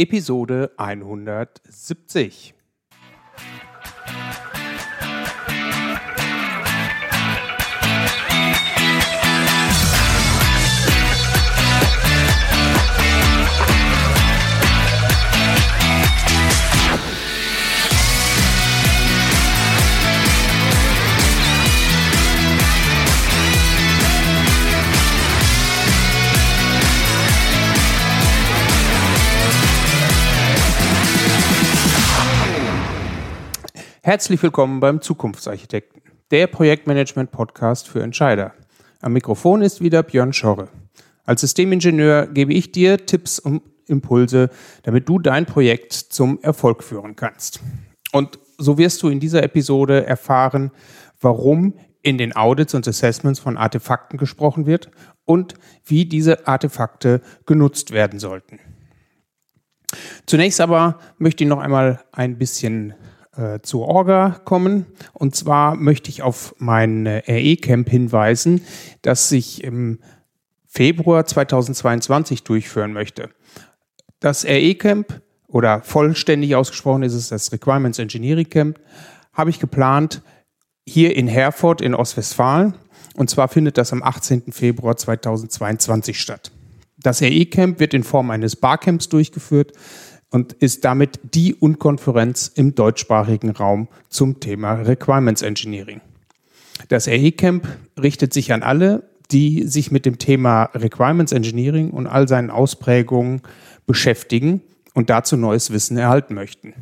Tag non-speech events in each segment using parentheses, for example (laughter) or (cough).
Episode 170. Herzlich willkommen beim Zukunftsarchitekten, der Projektmanagement-Podcast für Entscheider. Am Mikrofon ist wieder Björn Schorre. Als Systemingenieur gebe ich dir Tipps und Impulse, damit du dein Projekt zum Erfolg führen kannst. Und so wirst du in dieser Episode erfahren, warum in den Audits und Assessments von Artefakten gesprochen wird und wie diese Artefakte genutzt werden sollten. Zunächst aber möchte ich noch einmal ein bisschen äh, zur Orga kommen. Und zwar möchte ich auf mein äh, RE-Camp hinweisen, das ich im Februar 2022 durchführen möchte. Das RE-Camp oder vollständig ausgesprochen ist es das Requirements Engineering Camp, habe ich geplant hier in Herford in Ostwestfalen. Und zwar findet das am 18. Februar 2022 statt. Das RE-Camp wird in Form eines Barcamps durchgeführt und ist damit die Unkonferenz im deutschsprachigen Raum zum Thema Requirements Engineering. Das RE-Camp richtet sich an alle, die sich mit dem Thema Requirements Engineering und all seinen Ausprägungen beschäftigen und dazu neues Wissen erhalten möchten.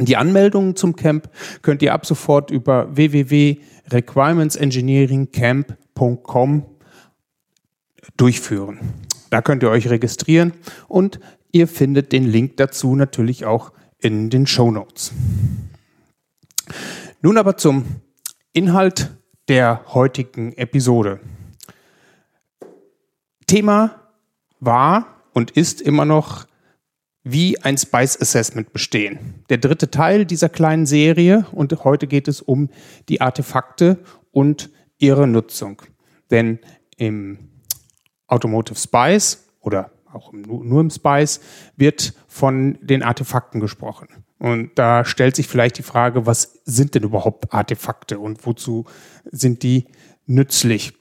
Die Anmeldungen zum Camp könnt ihr ab sofort über www.requirementsengineeringcamp.com durchführen. Da könnt ihr euch registrieren und Ihr findet den Link dazu natürlich auch in den Show Notes. Nun aber zum Inhalt der heutigen Episode. Thema war und ist immer noch, wie ein Spice Assessment bestehen. Der dritte Teil dieser kleinen Serie und heute geht es um die Artefakte und ihre Nutzung. Denn im Automotive Spice oder auch im, nur im Spice, wird von den Artefakten gesprochen. Und da stellt sich vielleicht die Frage, was sind denn überhaupt Artefakte und wozu sind die nützlich?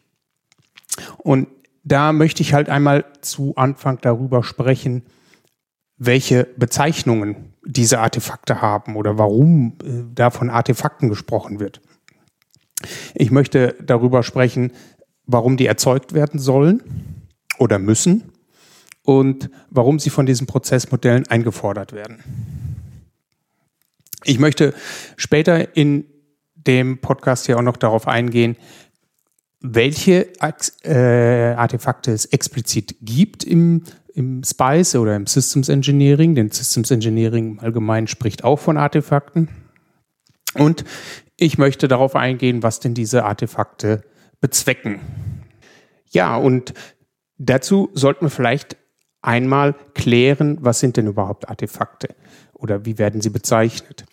Und da möchte ich halt einmal zu Anfang darüber sprechen, welche Bezeichnungen diese Artefakte haben oder warum äh, da von Artefakten gesprochen wird. Ich möchte darüber sprechen, warum die erzeugt werden sollen oder müssen und warum sie von diesen Prozessmodellen eingefordert werden. Ich möchte später in dem Podcast hier auch noch darauf eingehen, welche äh, Artefakte es explizit gibt im, im SPICE oder im Systems Engineering. Denn Systems Engineering allgemein spricht auch von Artefakten. Und ich möchte darauf eingehen, was denn diese Artefakte bezwecken. Ja, und dazu sollten wir vielleicht einmal klären, was sind denn überhaupt Artefakte oder wie werden sie bezeichnet.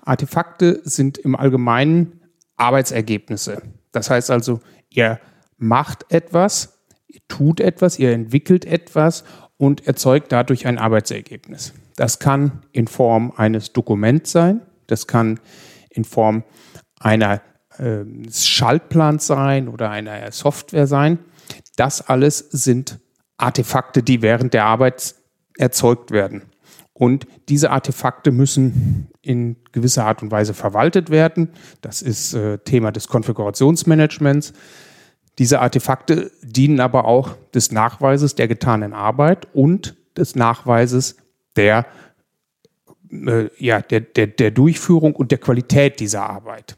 Artefakte sind im Allgemeinen Arbeitsergebnisse. Das heißt also, ihr macht etwas, ihr tut etwas, ihr entwickelt etwas und erzeugt dadurch ein Arbeitsergebnis. Das kann in Form eines Dokuments sein, das kann in Form einer äh, Schaltplans sein oder einer Software sein. Das alles sind Artefakte, die während der Arbeit erzeugt werden. Und diese Artefakte müssen in gewisser Art und Weise verwaltet werden. Das ist äh, Thema des Konfigurationsmanagements. Diese Artefakte dienen aber auch des Nachweises der getanen Arbeit und des Nachweises der, äh, ja, der, der, der Durchführung und der Qualität dieser Arbeit.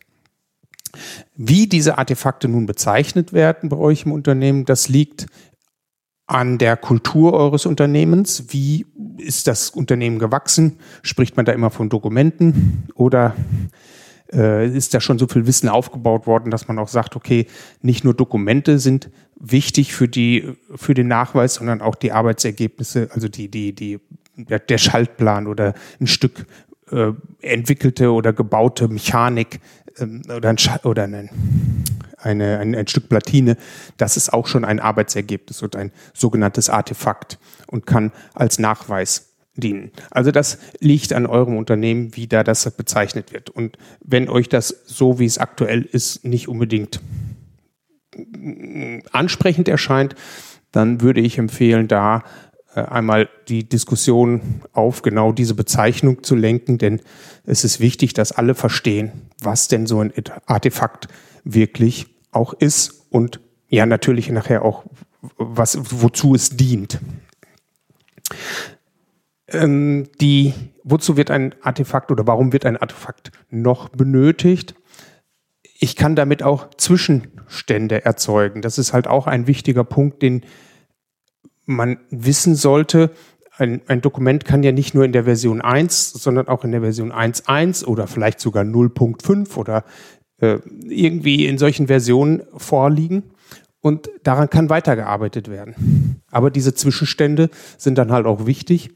Wie diese Artefakte nun bezeichnet werden bei euch im Unternehmen, das liegt an der Kultur eures Unternehmens. Wie ist das Unternehmen gewachsen? Spricht man da immer von Dokumenten oder äh, ist da schon so viel Wissen aufgebaut worden, dass man auch sagt, okay, nicht nur Dokumente sind wichtig für die für den Nachweis, sondern auch die Arbeitsergebnisse, also die die die der, Schaltplan oder ein Stück äh, entwickelte oder gebaute Mechanik ähm, oder ein oder ein eine, ein, ein Stück Platine, das ist auch schon ein Arbeitsergebnis und ein sogenanntes Artefakt und kann als Nachweis dienen. Also das liegt an eurem Unternehmen, wie da das bezeichnet wird. Und wenn euch das so, wie es aktuell ist, nicht unbedingt ansprechend erscheint, dann würde ich empfehlen, da einmal die Diskussion auf genau diese Bezeichnung zu lenken, denn es ist wichtig, dass alle verstehen, was denn so ein Artefakt wirklich auch ist und ja natürlich nachher auch, was, wozu es dient. Ähm, die, wozu wird ein Artefakt oder warum wird ein Artefakt noch benötigt? Ich kann damit auch Zwischenstände erzeugen. Das ist halt auch ein wichtiger Punkt, den man wissen sollte. Ein, ein, Dokument kann ja nicht nur in der Version 1, sondern auch in der Version 1.1 oder vielleicht sogar 0.5 oder äh, irgendwie in solchen Versionen vorliegen. Und daran kann weitergearbeitet werden. Aber diese Zwischenstände sind dann halt auch wichtig,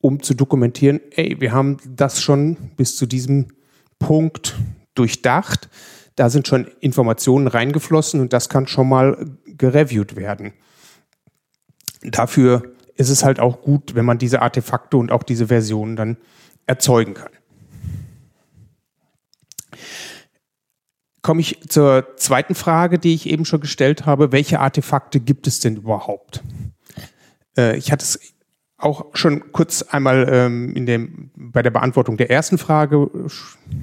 um zu dokumentieren, ey, wir haben das schon bis zu diesem Punkt durchdacht. Da sind schon Informationen reingeflossen und das kann schon mal gereviewt werden. Dafür ist es halt auch gut, wenn man diese Artefakte und auch diese Versionen dann erzeugen kann. Komme ich zur zweiten Frage, die ich eben schon gestellt habe. Welche Artefakte gibt es denn überhaupt? Äh, ich hatte es auch schon kurz einmal ähm, in dem, bei der Beantwortung der ersten Frage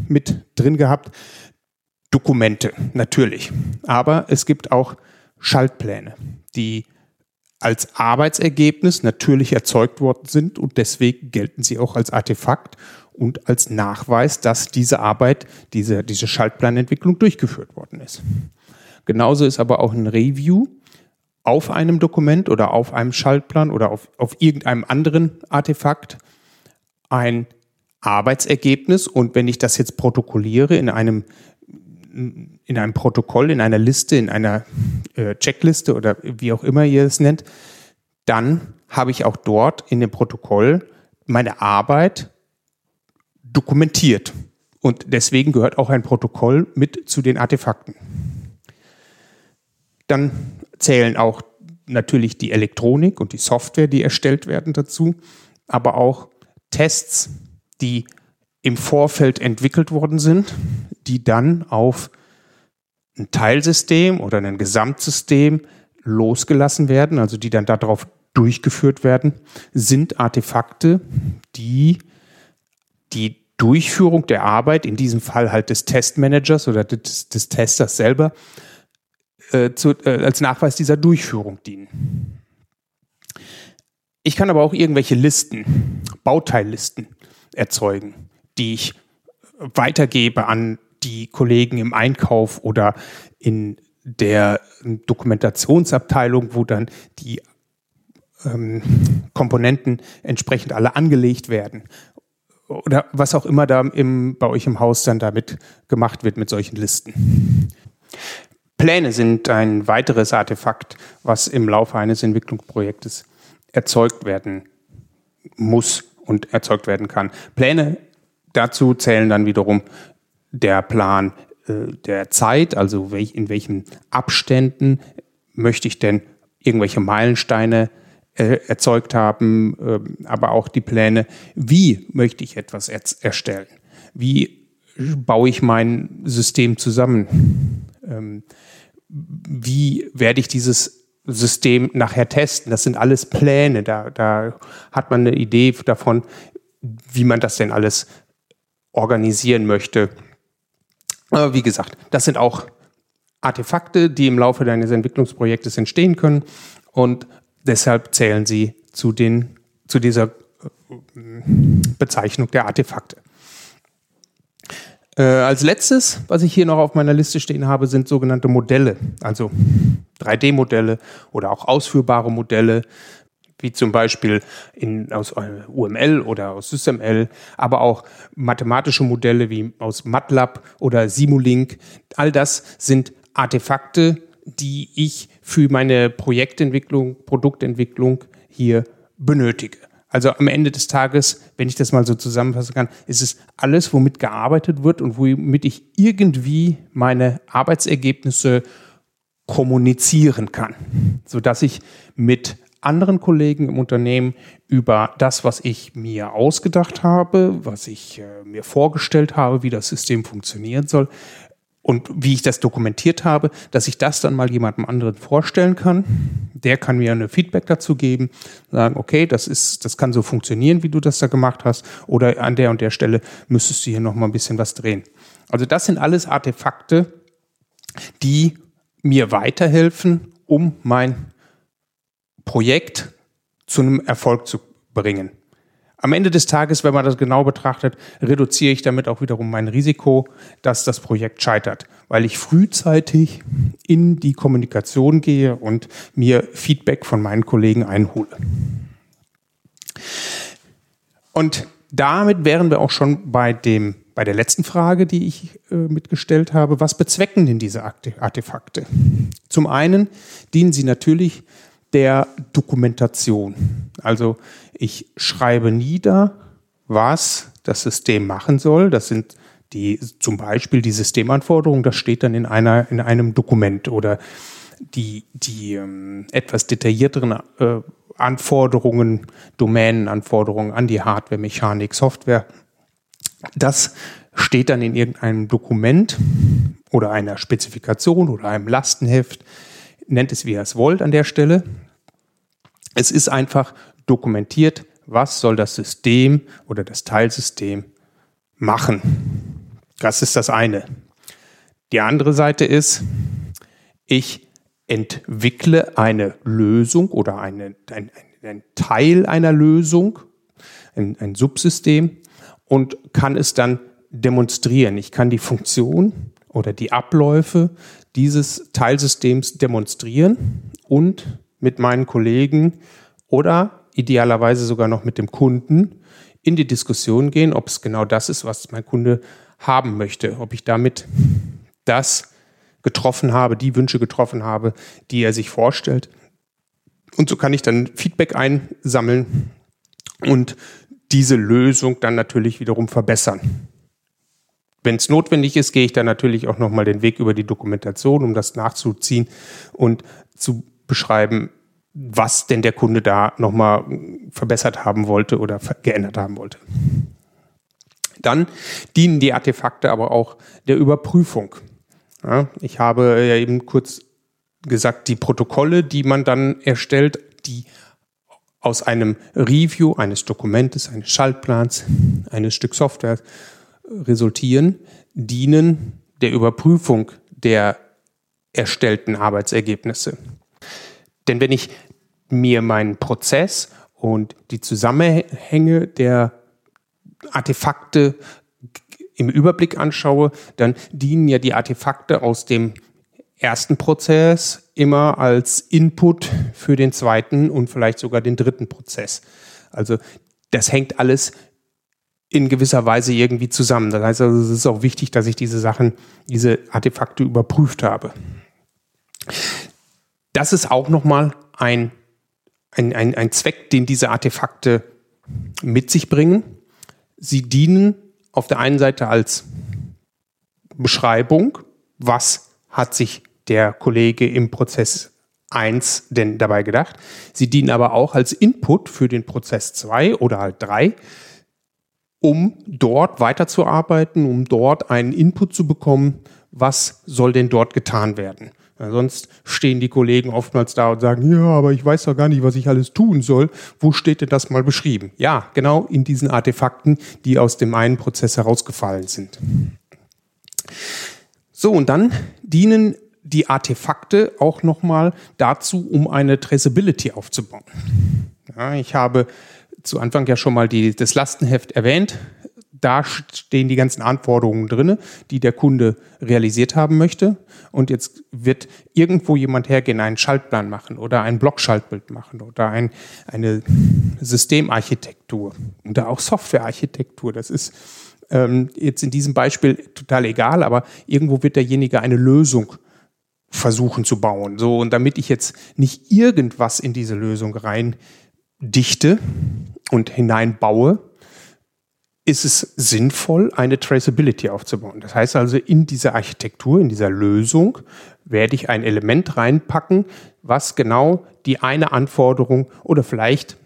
mit drin gehabt. Dokumente, natürlich. Aber es gibt auch Schaltpläne, die als Arbeitsergebnis natürlich erzeugt worden sind und deswegen gelten sie auch als Artefakt und als Nachweis, dass diese Arbeit, diese, diese Schaltplanentwicklung durchgeführt worden ist. Genauso ist aber auch ein Review auf einem Dokument oder auf einem Schaltplan oder auf, auf irgendeinem anderen Artefakt ein Arbeitsergebnis und wenn ich das jetzt protokolliere in einem in einem Protokoll, in einer Liste, in einer äh, Checkliste oder wie auch immer ihr es nennt, dann habe ich auch dort in dem Protokoll meine Arbeit dokumentiert. Und deswegen gehört auch ein Protokoll mit zu den Artefakten. Dann zählen auch natürlich die Elektronik und die Software, die erstellt werden dazu, aber auch Tests, die im Vorfeld entwickelt worden sind, die dann auf ein Teilsystem oder ein Gesamtsystem losgelassen werden, also die dann darauf durchgeführt werden, sind Artefakte, die die Durchführung der Arbeit, in diesem Fall halt des Testmanagers oder des, des Testers selber, äh, zu, äh, als Nachweis dieser Durchführung dienen. Ich kann aber auch irgendwelche Listen, Bauteillisten erzeugen, die ich weitergebe an die Kollegen im Einkauf oder in der Dokumentationsabteilung, wo dann die ähm, Komponenten entsprechend alle angelegt werden. Oder was auch immer da im, bei euch im Haus dann damit gemacht wird mit solchen Listen. Pläne sind ein weiteres Artefakt, was im Laufe eines Entwicklungsprojektes erzeugt werden muss und erzeugt werden kann. Pläne dazu zählen dann wiederum der Plan äh, der Zeit, also in welchen Abständen möchte ich denn irgendwelche Meilensteine äh, erzeugt haben, äh, aber auch die Pläne, wie möchte ich etwas er erstellen, wie baue ich mein System zusammen, ähm, wie werde ich dieses System nachher testen. Das sind alles Pläne, da, da hat man eine Idee davon, wie man das denn alles organisieren möchte. Aber wie gesagt, das sind auch Artefakte, die im Laufe deines Entwicklungsprojektes entstehen können und deshalb zählen sie zu, den, zu dieser äh, Bezeichnung der Artefakte. Äh, als letztes, was ich hier noch auf meiner Liste stehen habe, sind sogenannte Modelle, also 3D-Modelle oder auch ausführbare Modelle, wie zum Beispiel in, aus UML oder aus SysML, aber auch mathematische Modelle wie aus MATLAB oder Simulink. All das sind Artefakte, die ich für meine Projektentwicklung, Produktentwicklung hier benötige. Also am Ende des Tages, wenn ich das mal so zusammenfassen kann, ist es alles, womit gearbeitet wird und womit ich irgendwie meine Arbeitsergebnisse kommunizieren kann, sodass ich mit anderen Kollegen im Unternehmen über das, was ich mir ausgedacht habe, was ich äh, mir vorgestellt habe, wie das System funktionieren soll und wie ich das dokumentiert habe, dass ich das dann mal jemandem anderen vorstellen kann. Der kann mir eine Feedback dazu geben, sagen, okay, das ist, das kann so funktionieren, wie du das da gemacht hast, oder an der und der Stelle müsstest du hier noch mal ein bisschen was drehen. Also das sind alles Artefakte, die mir weiterhelfen, um mein Projekt zu einem Erfolg zu bringen. Am Ende des Tages, wenn man das genau betrachtet, reduziere ich damit auch wiederum mein Risiko, dass das Projekt scheitert, weil ich frühzeitig in die Kommunikation gehe und mir Feedback von meinen Kollegen einhole. Und damit wären wir auch schon bei dem bei der letzten Frage, die ich äh, mitgestellt habe, was bezwecken denn diese Artefakte? Zum einen dienen sie natürlich der Dokumentation. Also ich schreibe nieder, was das System machen soll. Das sind die, zum Beispiel die Systemanforderungen, das steht dann in einer, in einem Dokument oder die, die ähm, etwas detaillierteren äh, Anforderungen, Domänenanforderungen an die Hardware, Mechanik, Software. Das steht dann in irgendeinem Dokument oder einer Spezifikation oder einem Lastenheft. Nennt es wie ihr es wollt an der Stelle. Es ist einfach dokumentiert, was soll das System oder das Teilsystem machen. Das ist das eine. Die andere Seite ist, ich entwickle eine Lösung oder eine, ein, ein Teil einer Lösung, ein, ein Subsystem und kann es dann demonstrieren. Ich kann die Funktion oder die Abläufe dieses Teilsystems demonstrieren und mit meinen Kollegen oder idealerweise sogar noch mit dem Kunden in die Diskussion gehen, ob es genau das ist, was mein Kunde haben möchte, ob ich damit das getroffen habe, die Wünsche getroffen habe, die er sich vorstellt. Und so kann ich dann Feedback einsammeln und diese Lösung dann natürlich wiederum verbessern. Wenn es notwendig ist, gehe ich dann natürlich auch nochmal den Weg über die Dokumentation, um das nachzuziehen und zu beschreiben, was denn der Kunde da nochmal verbessert haben wollte oder geändert haben wollte. Dann dienen die Artefakte aber auch der Überprüfung. Ja, ich habe ja eben kurz gesagt, die Protokolle, die man dann erstellt, die aus einem Review eines Dokumentes, eines Schaltplans, eines Stück Software resultieren, dienen der Überprüfung der erstellten Arbeitsergebnisse. Denn wenn ich mir meinen Prozess und die Zusammenhänge der Artefakte im Überblick anschaue, dann dienen ja die Artefakte aus dem ersten Prozess immer als Input für den zweiten und vielleicht sogar den dritten Prozess. Also das hängt alles in gewisser Weise irgendwie zusammen. Das heißt also, es ist auch wichtig, dass ich diese Sachen, diese Artefakte überprüft habe. Das ist auch nochmal ein, ein, ein, ein Zweck, den diese Artefakte mit sich bringen. Sie dienen auf der einen Seite als Beschreibung, was hat sich der Kollege im Prozess 1 denn dabei gedacht. Sie dienen aber auch als Input für den Prozess 2 oder halt 3, um dort weiterzuarbeiten, um dort einen Input zu bekommen, was soll denn dort getan werden. Ja, sonst stehen die Kollegen oftmals da und sagen, ja, aber ich weiß doch gar nicht, was ich alles tun soll. Wo steht denn das mal beschrieben? Ja, genau in diesen Artefakten, die aus dem einen Prozess herausgefallen sind. So, und dann dienen die Artefakte auch nochmal dazu, um eine Traceability aufzubauen. Ja, ich habe zu Anfang ja schon mal die, das Lastenheft erwähnt. Da stehen die ganzen Anforderungen drin, die der Kunde realisiert haben möchte. Und jetzt wird irgendwo jemand hergehen, einen Schaltplan machen oder ein Blockschaltbild machen oder ein, eine Systemarchitektur oder auch Softwarearchitektur. Das ist ähm, jetzt in diesem Beispiel total egal, aber irgendwo wird derjenige eine Lösung versuchen zu bauen. So, und damit ich jetzt nicht irgendwas in diese Lösung rein dichte und hineinbaue, ist es sinnvoll, eine Traceability aufzubauen. Das heißt also, in dieser Architektur, in dieser Lösung werde ich ein Element reinpacken, was genau die eine Anforderung oder vielleicht,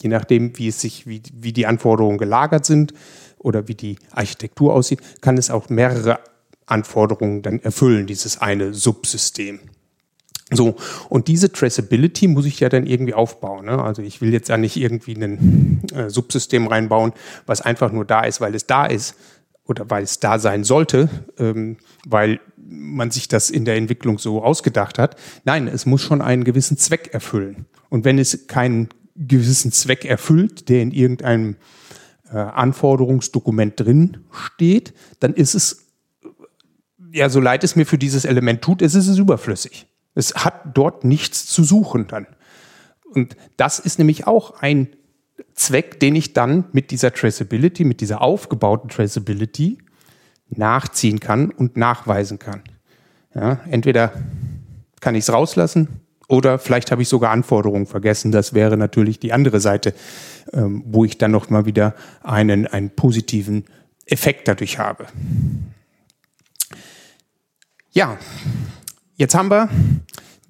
je nachdem, wie es sich, wie, wie die Anforderungen gelagert sind oder wie die Architektur aussieht, kann es auch mehrere Anforderungen dann erfüllen, dieses eine Subsystem. So, und diese Traceability muss ich ja dann irgendwie aufbauen. Ne? Also ich will jetzt ja nicht irgendwie ein äh, Subsystem reinbauen, was einfach nur da ist, weil es da ist oder weil es da sein sollte, ähm, weil man sich das in der Entwicklung so ausgedacht hat. Nein, es muss schon einen gewissen Zweck erfüllen. Und wenn es keinen gewissen Zweck erfüllt, der in irgendeinem äh, Anforderungsdokument drin steht, dann ist es, ja, so leid es mir für dieses Element tut, ist es überflüssig. Es hat dort nichts zu suchen dann. Und das ist nämlich auch ein Zweck, den ich dann mit dieser Traceability, mit dieser aufgebauten Traceability nachziehen kann und nachweisen kann. Ja, entweder kann ich es rauslassen oder vielleicht habe ich sogar Anforderungen vergessen. Das wäre natürlich die andere Seite, ähm, wo ich dann noch mal wieder einen, einen positiven Effekt dadurch habe. Ja, Jetzt haben wir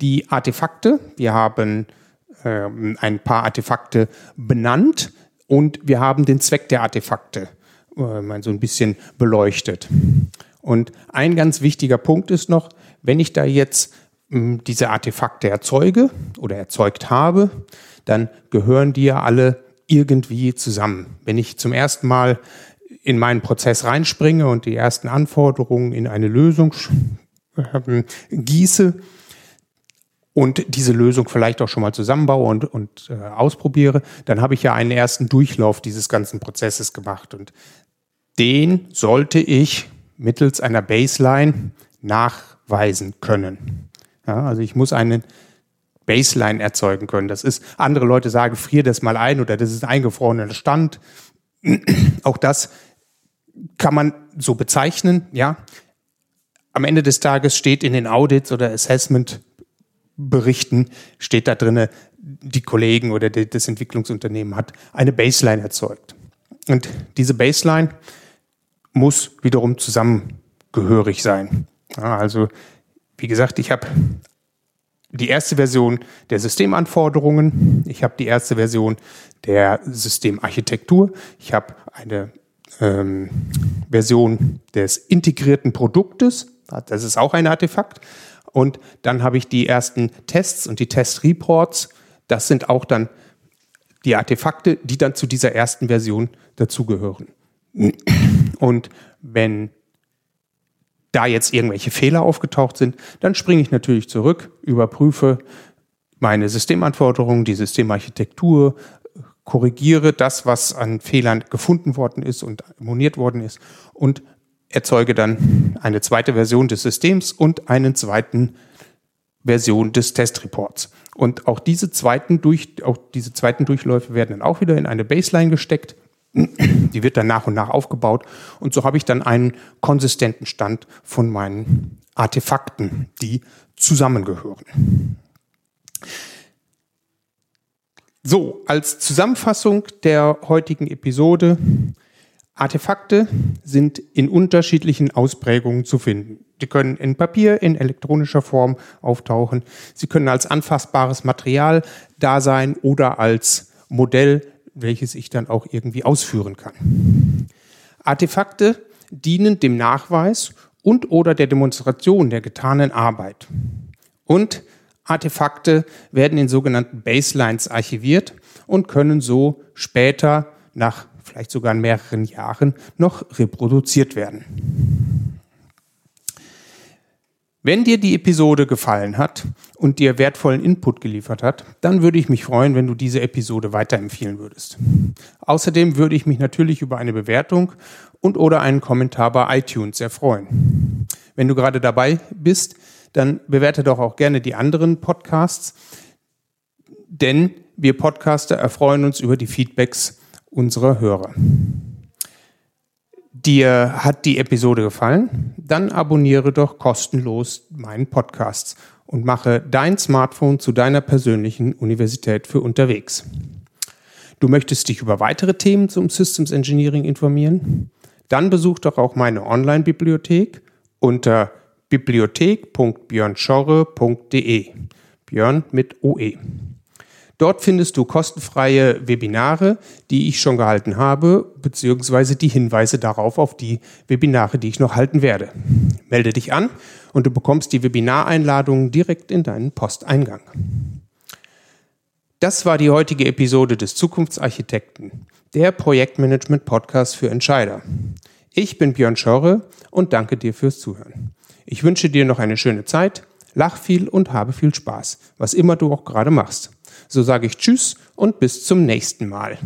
die Artefakte. Wir haben ähm, ein paar Artefakte benannt und wir haben den Zweck der Artefakte äh, so ein bisschen beleuchtet. Und ein ganz wichtiger Punkt ist noch, wenn ich da jetzt äh, diese Artefakte erzeuge oder erzeugt habe, dann gehören die ja alle irgendwie zusammen. Wenn ich zum ersten Mal in meinen Prozess reinspringe und die ersten Anforderungen in eine Lösung ähm, gieße und diese Lösung vielleicht auch schon mal zusammenbaue und, und äh, ausprobiere, dann habe ich ja einen ersten Durchlauf dieses ganzen Prozesses gemacht. Und den sollte ich mittels einer Baseline nachweisen können. Ja, also ich muss einen Baseline erzeugen können. Das ist, andere Leute sagen, frier das mal ein oder das ist ein eingefrorener Stand. (clears throat) Auch das kann man so bezeichnen, ja am Ende des Tages steht in den Audits oder Assessment-Berichten, steht da drin, die Kollegen oder das Entwicklungsunternehmen hat eine Baseline erzeugt. Und diese Baseline muss wiederum zusammengehörig sein. Ja, also, wie gesagt, ich habe die erste Version der Systemanforderungen, ich habe die erste Version der Systemarchitektur, ich habe eine ähm, Version des integrierten Produktes, das ist auch ein Artefakt. Und dann habe ich die ersten Tests und die Test-Reports. Das sind auch dann die Artefakte, die dann zu dieser ersten Version dazugehören. Und wenn da jetzt irgendwelche Fehler aufgetaucht sind, dann springe ich natürlich zurück, überprüfe meine Systemanforderungen, die Systemarchitektur, korrigiere das, was an Fehlern gefunden worden ist und moniert worden ist und erzeuge dann eine zweite Version des Systems und einen zweiten Version des Testreports. Und auch diese zweiten, durch, auch diese zweiten Durchläufe werden dann auch wieder in eine Baseline gesteckt. Die wird dann nach und nach aufgebaut. Und so habe ich dann einen konsistenten Stand von meinen Artefakten, die zusammengehören. So, als Zusammenfassung der heutigen Episode Artefakte sind in unterschiedlichen Ausprägungen zu finden. Die können in Papier, in elektronischer Form auftauchen. Sie können als anfassbares Material da sein oder als Modell, welches ich dann auch irgendwie ausführen kann. Artefakte dienen dem Nachweis und oder der Demonstration der getanen Arbeit. Und Artefakte werden in sogenannten Baselines archiviert und können so später nach vielleicht sogar in mehreren Jahren noch reproduziert werden. Wenn dir die Episode gefallen hat und dir wertvollen Input geliefert hat, dann würde ich mich freuen, wenn du diese Episode weiterempfehlen würdest. Außerdem würde ich mich natürlich über eine Bewertung und oder einen Kommentar bei iTunes sehr freuen. Wenn du gerade dabei bist, dann bewerte doch auch gerne die anderen Podcasts, denn wir Podcaster erfreuen uns über die Feedbacks unserer Hörer. Dir hat die Episode gefallen? Dann abonniere doch kostenlos meinen Podcast und mache dein Smartphone zu deiner persönlichen Universität für unterwegs. Du möchtest dich über weitere Themen zum Systems Engineering informieren? Dann besuch doch auch meine Online-Bibliothek unter bibliothek.björnschorre.de. Björn mit OE. Dort findest du kostenfreie Webinare, die ich schon gehalten habe, beziehungsweise die Hinweise darauf auf die Webinare, die ich noch halten werde. Melde dich an und du bekommst die Webinareinladungen direkt in deinen Posteingang. Das war die heutige Episode des Zukunftsarchitekten, der Projektmanagement-Podcast für Entscheider. Ich bin Björn Schorre und danke dir fürs Zuhören. Ich wünsche dir noch eine schöne Zeit, lach viel und habe viel Spaß, was immer du auch gerade machst. So sage ich Tschüss und bis zum nächsten Mal.